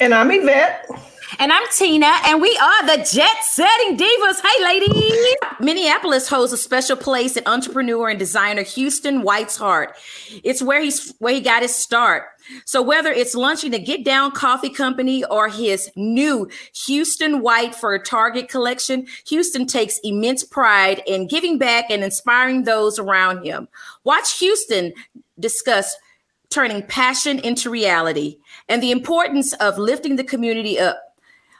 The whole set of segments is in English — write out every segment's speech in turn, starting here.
And I'm Yvette. And I'm Tina, and we are the Jet Setting Divas. Hey, ladies! Minneapolis holds a special place in entrepreneur and designer Houston White's heart. It's where he's where he got his start. So whether it's launching the Get Down Coffee Company or his new Houston White for a Target collection, Houston takes immense pride in giving back and inspiring those around him. Watch Houston discuss turning passion into reality and the importance of lifting the community up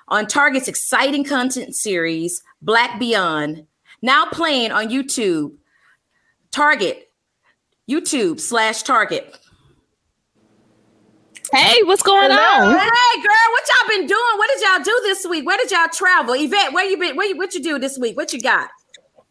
on Target's exciting content series, Black Beyond, now playing on YouTube. Target, YouTube slash Target. Hey, what's going Hello. on? Hey, girl, what y'all been doing? What did y'all do this week? Where did y'all travel? Yvette, where you been? Where you, what you do this week? What you got?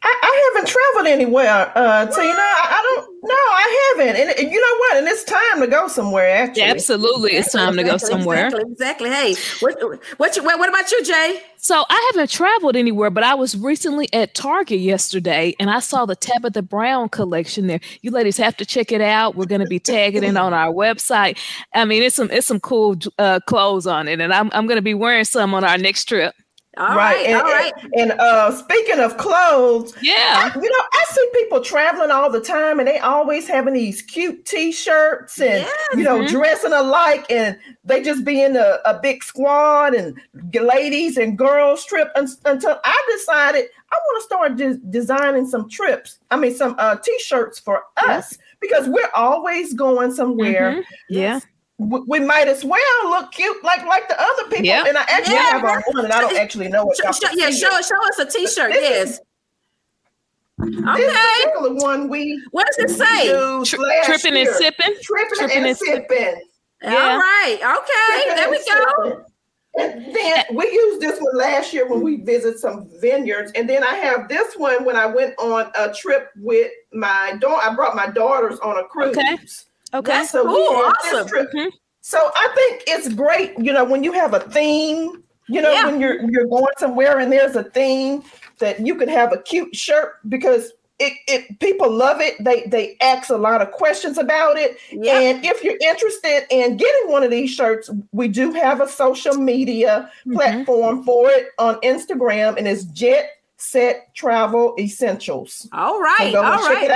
I, I haven't traveled anywhere, uh, Tina. I, I don't. No, I haven't. And, and you know what? And it's time to go somewhere. Actually, Absolutely, it's time to go somewhere. Exactly. exactly. Hey, what, what, you, what, what about you, Jay? So I haven't traveled anywhere, but I was recently at Target yesterday and I saw the Tabitha Brown collection there. You ladies have to check it out. We're going to be tagging it on our website. I mean, it's some it's some cool uh, clothes on it, and I'm I'm going to be wearing some on our next trip. All right. right, And, all right. and, and, uh, speaking of clothes, Yeah. I- you know, I see people traveling all the time, and they always having these cute T-shirts and you know Mhm. dressing alike, and they just be in a, a big squad and ladies and girls trip un- until I decided I want to start de- designing some trips. I mean, some uh, T-shirts for us because we're always going somewhere. Mhm. Yeah. We, we might as well look cute like like the other people. Yep. And I actually Yeah. have on one, and I don't actually know what Show, y'all show, yeah, show, show us a T-shirt. This Yes. is- Okay. This particular one we What does it say? Tri- last tripping and sipping. tripping, Tripping and, and sipping. All Yeah. right. Okay. Tripping There we go. sipping. And then eh. we used this one last year when we visit some vineyards. And then I have this one when I went on a trip with my daughter. I brought my daughters on a cruise. Okay. Okay. That's cool. Awesome. Mhm. So I think it's great, you know, when you have a theme, you know, Yeah. when you're you're going somewhere and there's a theme that you can have a cute shirt because it, it people love it. They they ask a lot of questions about it. Yeah. And if you're interested in getting one of these shirts, we do have a social media Mhm. platform for it on Instagram, and it's Jet Set Travel Essentials. All right, so All right.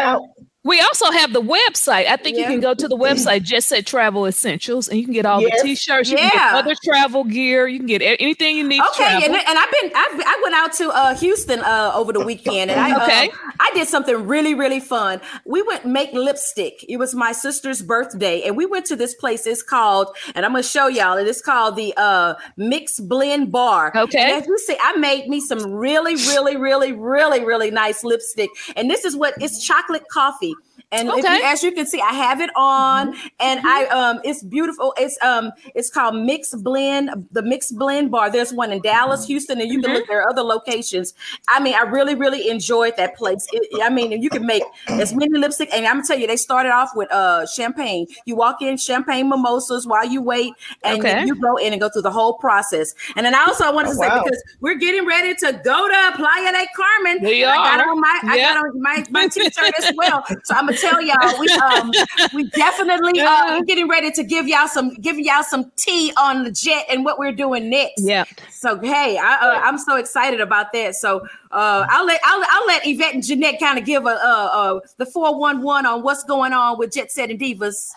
We also have the website. I think you can go to the website, Jet Set travel essentials, and you can get all Yes. the t-shirts, you can Yeah. get other travel gear, you can get anything you need Okay, travel. and, and I've been I've, I went out to uh, Houston uh, over the weekend, and I Okay. uh, I did something really really fun. We went make lipstick. It was my sister's birthday, and we went to this place. It's called, and I'm gonna show y'all. It is called the uh, Mix Blend Bar. Okay. And as you see, I made me some really really really really really nice lipstick, and this is what it's chocolate coffee. And if Okay. you, as you can see, I have it on, and I um, it's beautiful. It's um, it's called Mix Blend, the Mix Blend Bar. There's one in Dallas, Houston, and you can look. There are other locations. I mean, I really, really enjoyed that place. It, I mean, you can make as many lipstick, and I'm gonna tell you, they started off with uh champagne. You walk in, champagne mimosas while you wait, and Okay. you, go in and go through the whole process. And then I also want to Oh, say wow. because we're getting ready to go to Playa del Carmen. We and I got on my I got on my, my t-shirt as well. So I'm gonna tell y'all we um we definitely uh getting ready to give y'all some give y'all some tea on the jet and what we're doing next. yeah. So hey, I uh, I'm so excited about that. So uh I'll let I'll, I'll let Yvette and Jeanette kind of give a uh, uh the 411 on what's going on with Jet Set and Divas.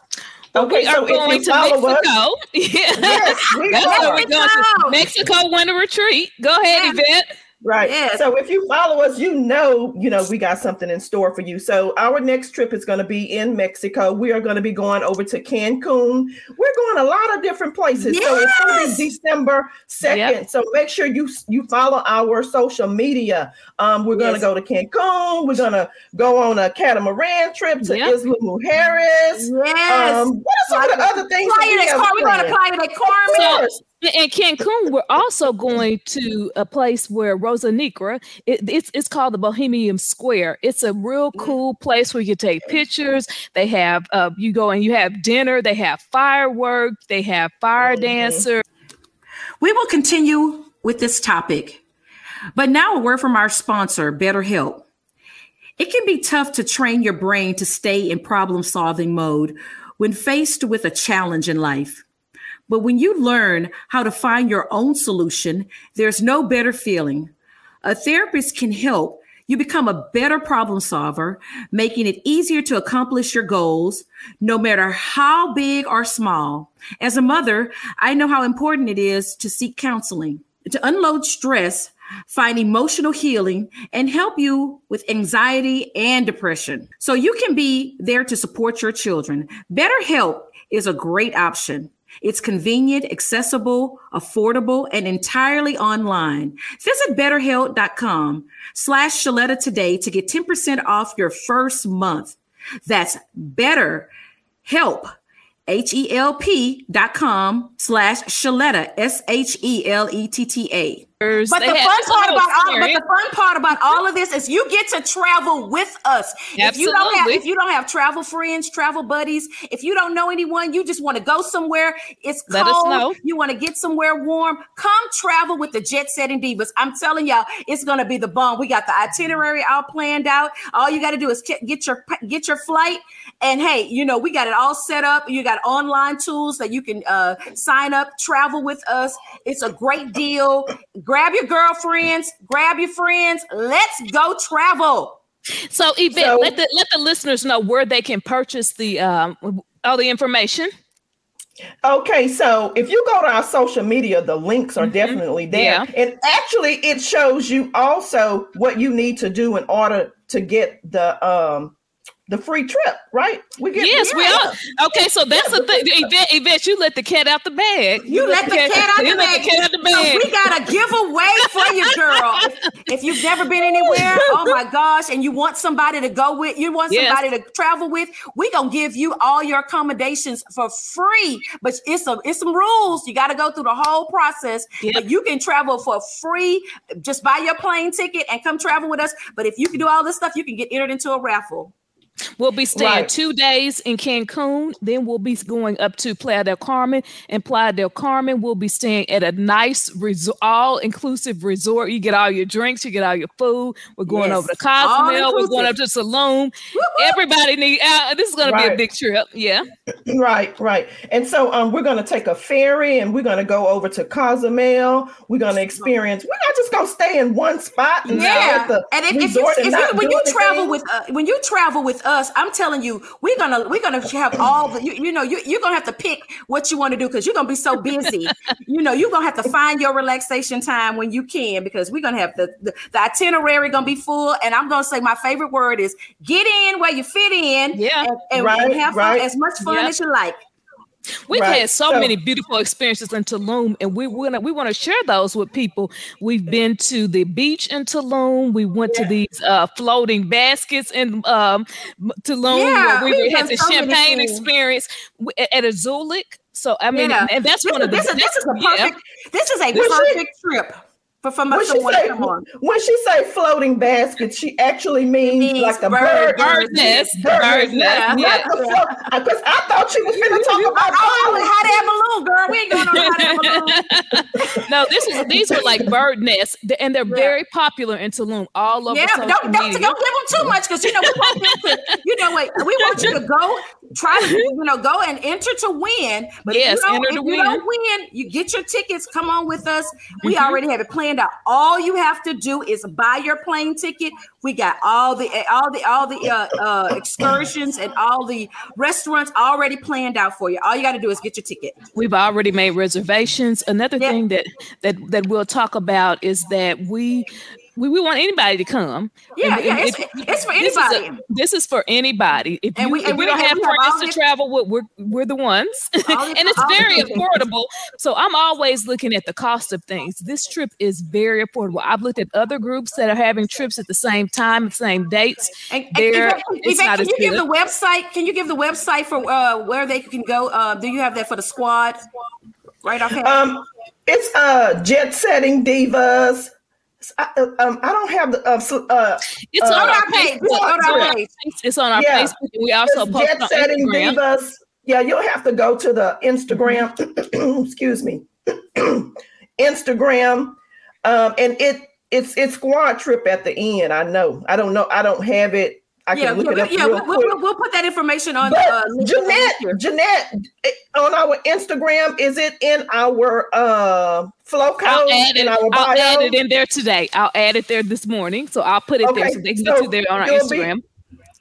Okay, we are so if going to follow us- Mexico. Yeah. Yes, we That's are. we're going to Mexico. Mexico winter retreat. Go ahead, Yeah. Yvette. Right. Yes. So if you follow us, you know, you know, we got something in store for you. So our next trip is going to be in Mexico. We are going to be going over to Cancun. We're going a lot of different places. So it's going to be December 2nd. Yep. So make sure you you follow our social media. Um, we're going to Yes. go to Cancun. We're going to go on a catamaran trip to Yep. Isla Mujeres. Yes. Um, what are some of the other things? that Playa we del have Carmen. We're going to? Playa del Carmen. In Cancun, we're also going to a place where Rosa Negra. It, it's it's called the Bohemian Square. It's a real cool place where you take pictures. They have uh, you go and you have dinner. They have fireworks. They have fire mm-hmm. dancer. We will continue with this topic, but now a word from our sponsor, BetterHelp. It can be tough to train your brain to stay in problem solving mode when faced with a challenge in life. But when you learn how to find your own solution, there's no better feeling. A therapist can help you become a better problem solver, making it easier to accomplish your goals, no matter how big or small. As a mother, I know how important it is to seek counseling, to unload stress, find emotional healing, and help you with anxiety and depression. So you can be there to support your children. BetterHelp is a great option. It's convenient, accessible, affordable, and entirely online. Visit betterhelp.com slash Sheletta today to get 10% off your first month. That's better help dot com slash Sheletta, S-H-E-L-E-T-T-A. But the fun part about all, but the fun part about all of this is you get to travel with us. Absolutely. If you don't have if you don't have travel friends, travel buddies, if you don't know anyone, you just want to go somewhere. It's Let cold. You want to get somewhere warm. Come travel with the Jet Setting Divas. I'm telling y'all, it's gonna be the bomb. We got the itinerary all planned out. All you got to do is get your get your flight, and hey, you know we got it all set up. You got online tools that you can uh, sign up, travel with us. It's a great deal grab your girlfriends, grab your friends. Let's go travel. So, Yvette, so, let the let the listeners know where they can purchase the um, all the information. Okay, so if you go to our social media, the links are mm-hmm. definitely there. Yeah. And actually, it shows you also what you need to do in order to get the um the free trip, right? We get yes, we are. Okay, so that's the thing. Event, event, you let the cat out the bag. You, you let, the, cat, cat out the bag. The cat out the bag. So we got a giveaway for you, girl. if, if, you've never been anywhere, oh my gosh, and you want somebody to go with, you want yes. somebody to travel with, we gonna give you all your accommodations for free. But it's a it's some rules. You got to go through the whole process. Yep. But you can travel for free. Just buy your plane ticket and come travel with us. But if you can do all this stuff, you can get entered into a raffle. We'll be staying right. two days in Cancun. Then we'll be going up to Playa del Carmen. And Playa del Carmen, we'll be staying at a nice, resort, all inclusive resort. You get all your drinks, you get all your food. We're going yes. over to Cozumel. We're going up to Tulum. Everybody need. Uh, this is going right. to be a big trip. Yeah. Right, right. And so um, we're going to take a ferry and we're going to go over to Cozumel. We're going to experience. We're not just going to stay in one spot. And yeah. and if, if, you, if you, when you travel with uh, when you travel with us, I'm telling you, we're gonna we're gonna have all the you, you know you you're gonna have to pick what you want to do because you're gonna be so busy. you know, you're gonna have to find your relaxation time when you can because we're gonna have the, the, the itinerary gonna be full. And I'm gonna say my favorite word is get in where you fit in. Yeah, and, and, right, and have right. fun as much fun yep. as you like. We've right. had so, so, many beautiful experiences in Tulum, and we want to we want to share those with people. We've been to the beach in Tulum. We went yeah. to these uh, floating baskets in um, Tulum. Yeah, we had the so champagne experience at Azulik. So I mean, yeah. and that's this, one of the. This, this is a perfect. Yeah. This is a perfect trip for, for when she say, When she say floating basket, she actually means, means like a bird, bird nest. Bird nest. Yeah. Because I thought she was going to talk about oh, hot air balloon, girl. We ain't going on hot air balloon. no, this is these are like bird nests, and they're yeah. very popular in Tulum, all over. Yeah, don't, don't, don't give them too much because you know we want you to, you know, wait, we want you to go try to, you know, go and enter to win. But yes, if you don't, if you win. don't win, you get your tickets. Come on with us. We mm-hmm. already have it planned planned out. All you have to do is buy your plane ticket. We got all the all the all the uh, uh, excursions and all the restaurants already planned out for you. All you got to do is get your ticket. We've already made reservations. Another yeah. thing that that that we'll talk about is that we we, we want anybody to come. Yeah, and, yeah, and it's, it's, for anybody. This is, a, this is, for anybody. If and you, we, if we don't have friends to this, travel with, we're, we're the ones. and it's very affordable. So I'm always looking at the cost of things. This trip is very affordable. I've looked at other groups that are having trips at the same time, the same dates. And, and Yvette, Yvette, can you give the website? Can you give the website for uh, where they can go? Uh, do you have that for the squad? Right off. Um, It's uh Jet Setting Divas. I, uh, um, I don't have the uh, uh it's on our page. it's On our page. It's on our yeah. Facebook. We also it's post on Setting Instagram. Divas. Yeah, you'll have to go to the Instagram. excuse me, Instagram, um, and it it's it's squad trip at the end. I know. I don't know. I don't have it I yeah, can look yeah, it up. Yeah, we'll, we'll, we'll, put that information on. But uh, Jeanette, Jeanette, on our Instagram, is it in our uh, flow code? I'll add, it, I'll add it in there today. I'll add it there this morning, so I'll put it okay, there so they can so get to there on our Instagram. Be,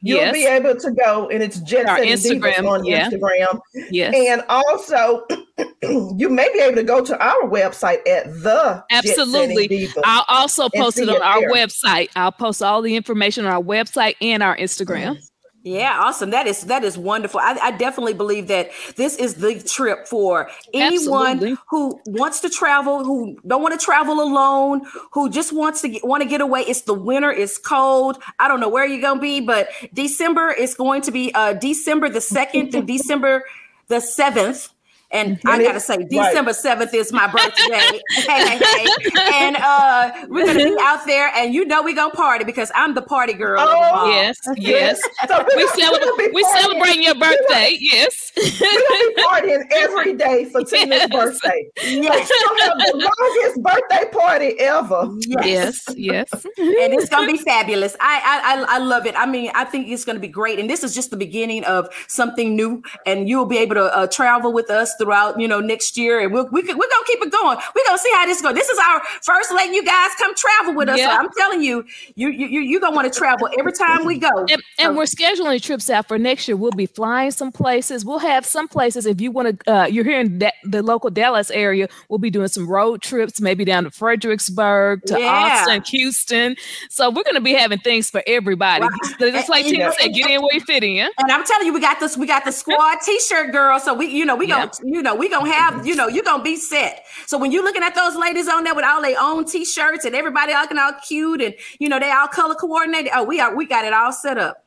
You'll yes. be able to go, and it's Jet Our Instagram on yeah. Instagram. Yes, and also you may be able to go to our website at the absolutely. I'll also post it on our there. website. I'll post all the information on our website and our Instagram. Mm-hmm. Yeah, awesome. That is that is wonderful. I, I, definitely believe that this is the trip for anyone Absolutely. who wants to travel, who don't want to travel alone, who just wants to get, want to get away. It's the winter. It's cold. I don't know where you're gonna be, but December is going to be uh December the second to December the seventh. And I gotta say, December seventh is my birthday. hey, hey, hey. And uh, we're gonna be out there, and you know we're gonna party because I'm the party girl. Oh, yes, yes. So we celebrate. We celebrating your birthday. Yes. We're gonna be partying every day for Tina's yes. birthday. Yes. We'll have the longest birthday party ever. Yes, yes. yes. and it's gonna be fabulous. I, I I love it. I mean, I think it's gonna be great. And this is just the beginning of something new. And you'll be able to uh, travel with us throughout, you know, next year, and we'll, we we we're gonna keep it going. We're gonna see how this goes. This is our first letting you guys come travel with us. So I'm telling you, you you you're gonna want to travel every time we go. And, and so. we're scheduling trips out for next year. We'll be flying some places. We'll have some places if you want to. Uh, you're here in da- the local Dallas area. We'll be doing some road trips, maybe down to Fredericksburg, to yeah. Austin, Houston. So we're gonna be having things for everybody. Right. Just like Tina said, get in where you fit in. And I'm telling you, we got this. We got the squad T-shirt, girl. So we, you know, we yeah. gonna, you know, we gonna have, you know, you're gonna be set. So when you're looking at those ladies on there with all their own t-shirts and everybody looking all cute and you know they all color coordinated, oh, we are we got it all set up.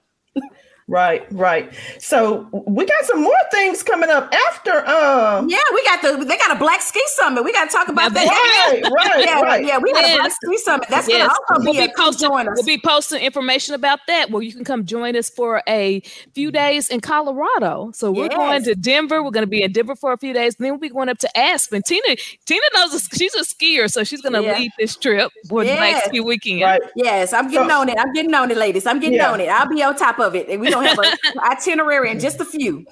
Right, right. So we got some more things coming up after. Um, yeah, we got the they got a Black Ski Summit. We got to talk about that. Right, right, yeah, right. Yeah, we got yes. a Black Ski Summit. That's yes. gonna also we'll be, be posting. We'll be posting information about that. Where you can come join us for a few days in Colorado. So we're yes. going to Denver. We're going to be in Denver for a few days, and then we'll be going up to Aspen. Tina, Tina knows she's a skier, so she's going to yeah. lead this trip for the next few weekend. Right. Yes, I'm getting so, on it. I'm getting on it, ladies. I'm getting yeah. on it. I'll be on top of it. And we don't have a itinerary and just a few.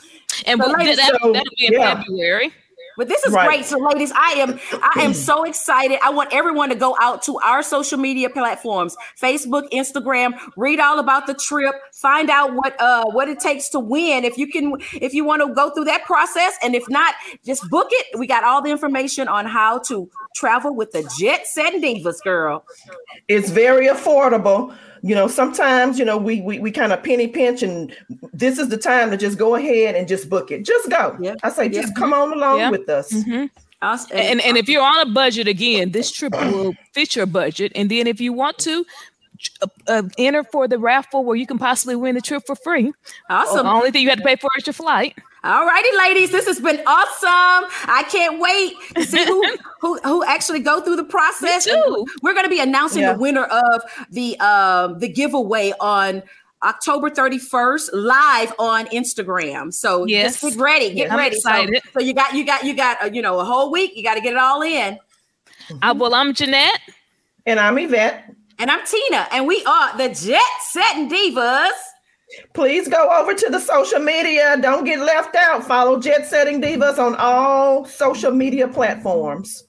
And so, ladies, that, will be in yeah. February. But this is right. great. So, ladies, I am I am so excited. I want everyone to go out to our social media platforms, Facebook, Instagram, read all about the trip, find out what uh what it takes to win. If you can, if you want to go through that process, and if not, just book it. We got all the information on how to travel with the Jet Set Divas, girl. It's very affordable you know sometimes you know we we, we kind of penny pinch and this is the time to just go ahead and just book it just go yeah. i say just come on along yeah. with us mm-hmm. And, and if you're on a budget again, this trip will fit your budget. And then if you want to, uh, uh, enter for the raffle where you can possibly win the trip for free. Awesome. The only thing you have to pay for is your flight. All righty, ladies, this has been awesome. I can't wait to see who who, who actually go through the process. We're going to be announcing yeah. the winner of the um, the giveaway on October 31st live on Instagram. So yes. just get ready, get yeah, ready. Excited. So, so, you got you got you got uh, you know a whole week. You got to get it all in. Uh, well, I'm Jeanette, and I'm Yvette, and I'm Tina, and we are the Jet Setting Divas. Please go over to the social media. Don't get left out. Follow Jet Setting Divas on all social media platforms.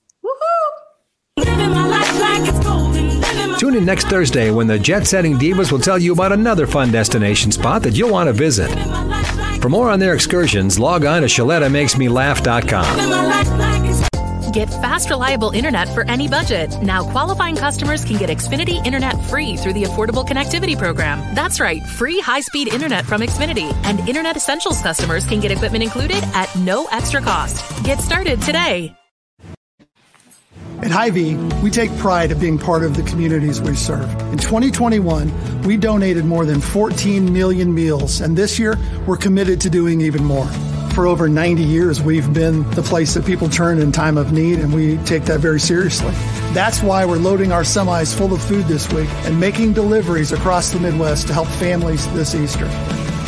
Tune in next Thursday when the Jet Setting Divas will tell you about another fun destination spot that you'll want to visit. For more on their excursions, log on to ShelettaMakesMeLaugh.com. Get fast, reliable internet for any budget. Now, qualifying customers can get Xfinity internet free through the Affordable Connectivity Program. That's right, free high speed internet from Xfinity. And Internet Essentials customers can get equipment included at no extra cost. Get started today. At Hy-Vee, we take pride of being part of the communities we serve. In 2021, we donated more than 14 million meals, and this year, we're committed to doing even more. For over 90 years, we've been the place that people turn in time of need, and we take that very seriously. That's why we're loading our semis full of food this week and making deliveries across the Midwest to help families this Easter.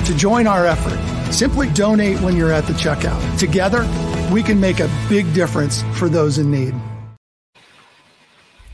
To join our effort, simply donate when you're at the checkout. Together, we can make a big difference for those in need.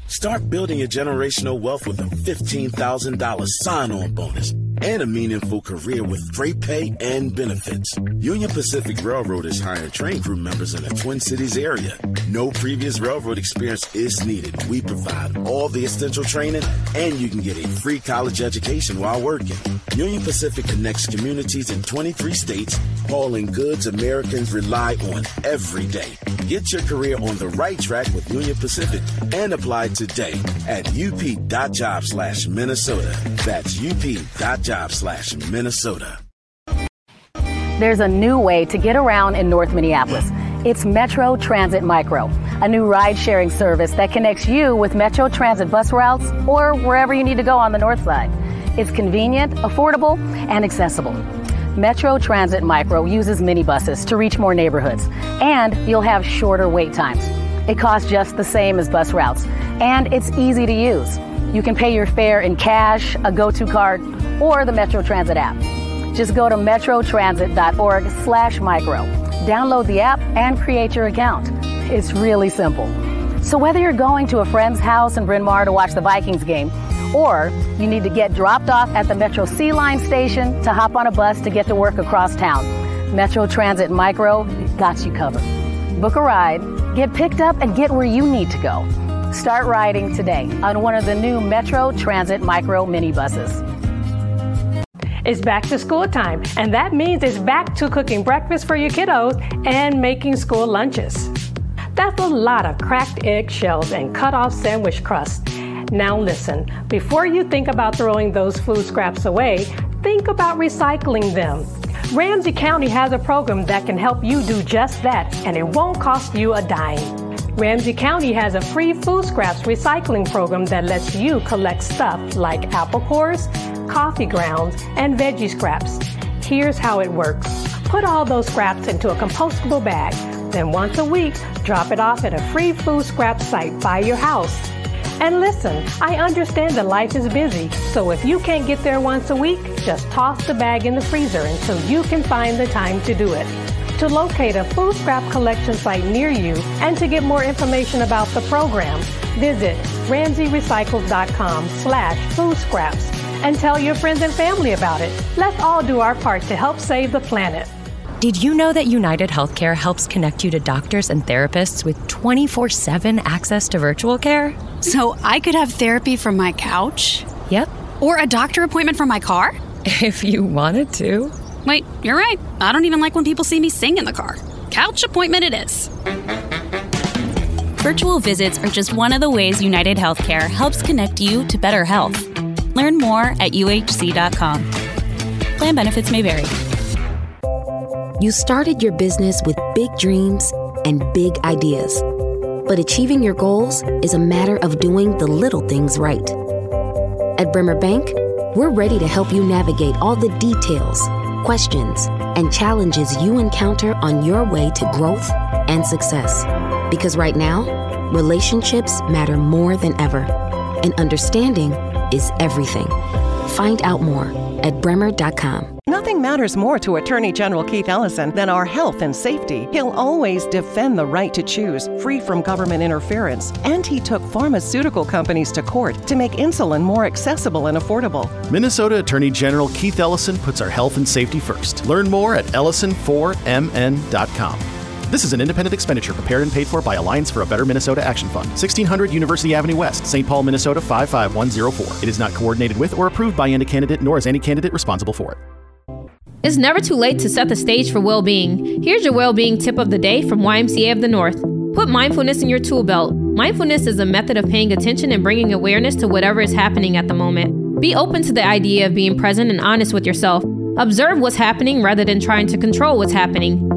Start building your generational wealth with a $15,000 sign on bonus and a meaningful career with great pay and benefits. Union Pacific Railroad is hiring train crew members in the Twin Cities area. No previous railroad experience is needed. We provide all the essential training and you can get a free college education while working. Union Pacific connects communities in 23 states, hauling goods Americans rely on every day. Get your career on the right track with Union Pacific and apply today at up.job slash Minnesota. That's up.job slash Minnesota. There's a new way to get around in North Minneapolis. It's Metro Transit Micro, a new ride sharing service that connects you with Metro Transit bus routes or wherever you need to go on the north side. It's convenient, affordable, and accessible. Metro Transit Micro uses minibuses to reach more neighborhoods, and you'll have shorter wait times. It costs just the same as bus routes, and it's easy to use. You can pay your fare in cash, a go-to card, or the Metro Transit app. Just go to metrotransit.org slash micro. Download the app and create your account. It's really simple. So whether you're going to a friend's house in Bryn Mawr to watch the Vikings game, or you need to get dropped off at the Metro C Line station to hop on a bus to get to work across town. Metro Transit Micro got you covered. Book a ride, get picked up, and get where you need to go. Start riding today on one of the new Metro Transit Micro minibuses. It's back to school time, and that means it's back to cooking breakfast for your kiddos and making school lunches. That's a lot of cracked egg shells and cut off sandwich crust. Now, listen, before you think about throwing those food scraps away, think about recycling them. Ramsey County has a program that can help you do just that, and it won't cost you a dime. Ramsey County has a free food scraps recycling program that lets you collect stuff like apple cores, coffee grounds, and veggie scraps. Here's how it works put all those scraps into a compostable bag. Then, once a week, drop it off at a free food scrap site by your house. And listen, I understand that life is busy, so if you can't get there once a week, just toss the bag in the freezer until you can find the time to do it. To locate a food scrap collection site near you and to get more information about the program, visit ramseyrecycles.com slash food scraps and tell your friends and family about it. Let's all do our part to help save the planet. Did you know that United Healthcare helps connect you to doctors and therapists with 24 7 access to virtual care? So I could have therapy from my couch? Yep. Or a doctor appointment from my car? If you wanted to. Wait, you're right. I don't even like when people see me sing in the car. Couch appointment it is. Virtual visits are just one of the ways United Healthcare helps connect you to better health. Learn more at uhc.com. Plan benefits may vary. You started your business with big dreams and big ideas. But achieving your goals is a matter of doing the little things right. At Bremer Bank, we're ready to help you navigate all the details, questions, and challenges you encounter on your way to growth and success. Because right now, relationships matter more than ever, and understanding is everything. Find out more at bremer.com. Nothing matters more to Attorney General Keith Ellison than our health and safety. He'll always defend the right to choose, free from government interference. And he took pharmaceutical companies to court to make insulin more accessible and affordable. Minnesota Attorney General Keith Ellison puts our health and safety first. Learn more at ellison4mn.com. This is an independent expenditure prepared and paid for by Alliance for a Better Minnesota Action Fund, 1600 University Avenue West, St. Paul, Minnesota 55104. It is not coordinated with or approved by any candidate, nor is any candidate responsible for it. It's never too late to set the stage for well being. Here's your well being tip of the day from YMCA of the North. Put mindfulness in your tool belt. Mindfulness is a method of paying attention and bringing awareness to whatever is happening at the moment. Be open to the idea of being present and honest with yourself. Observe what's happening rather than trying to control what's happening.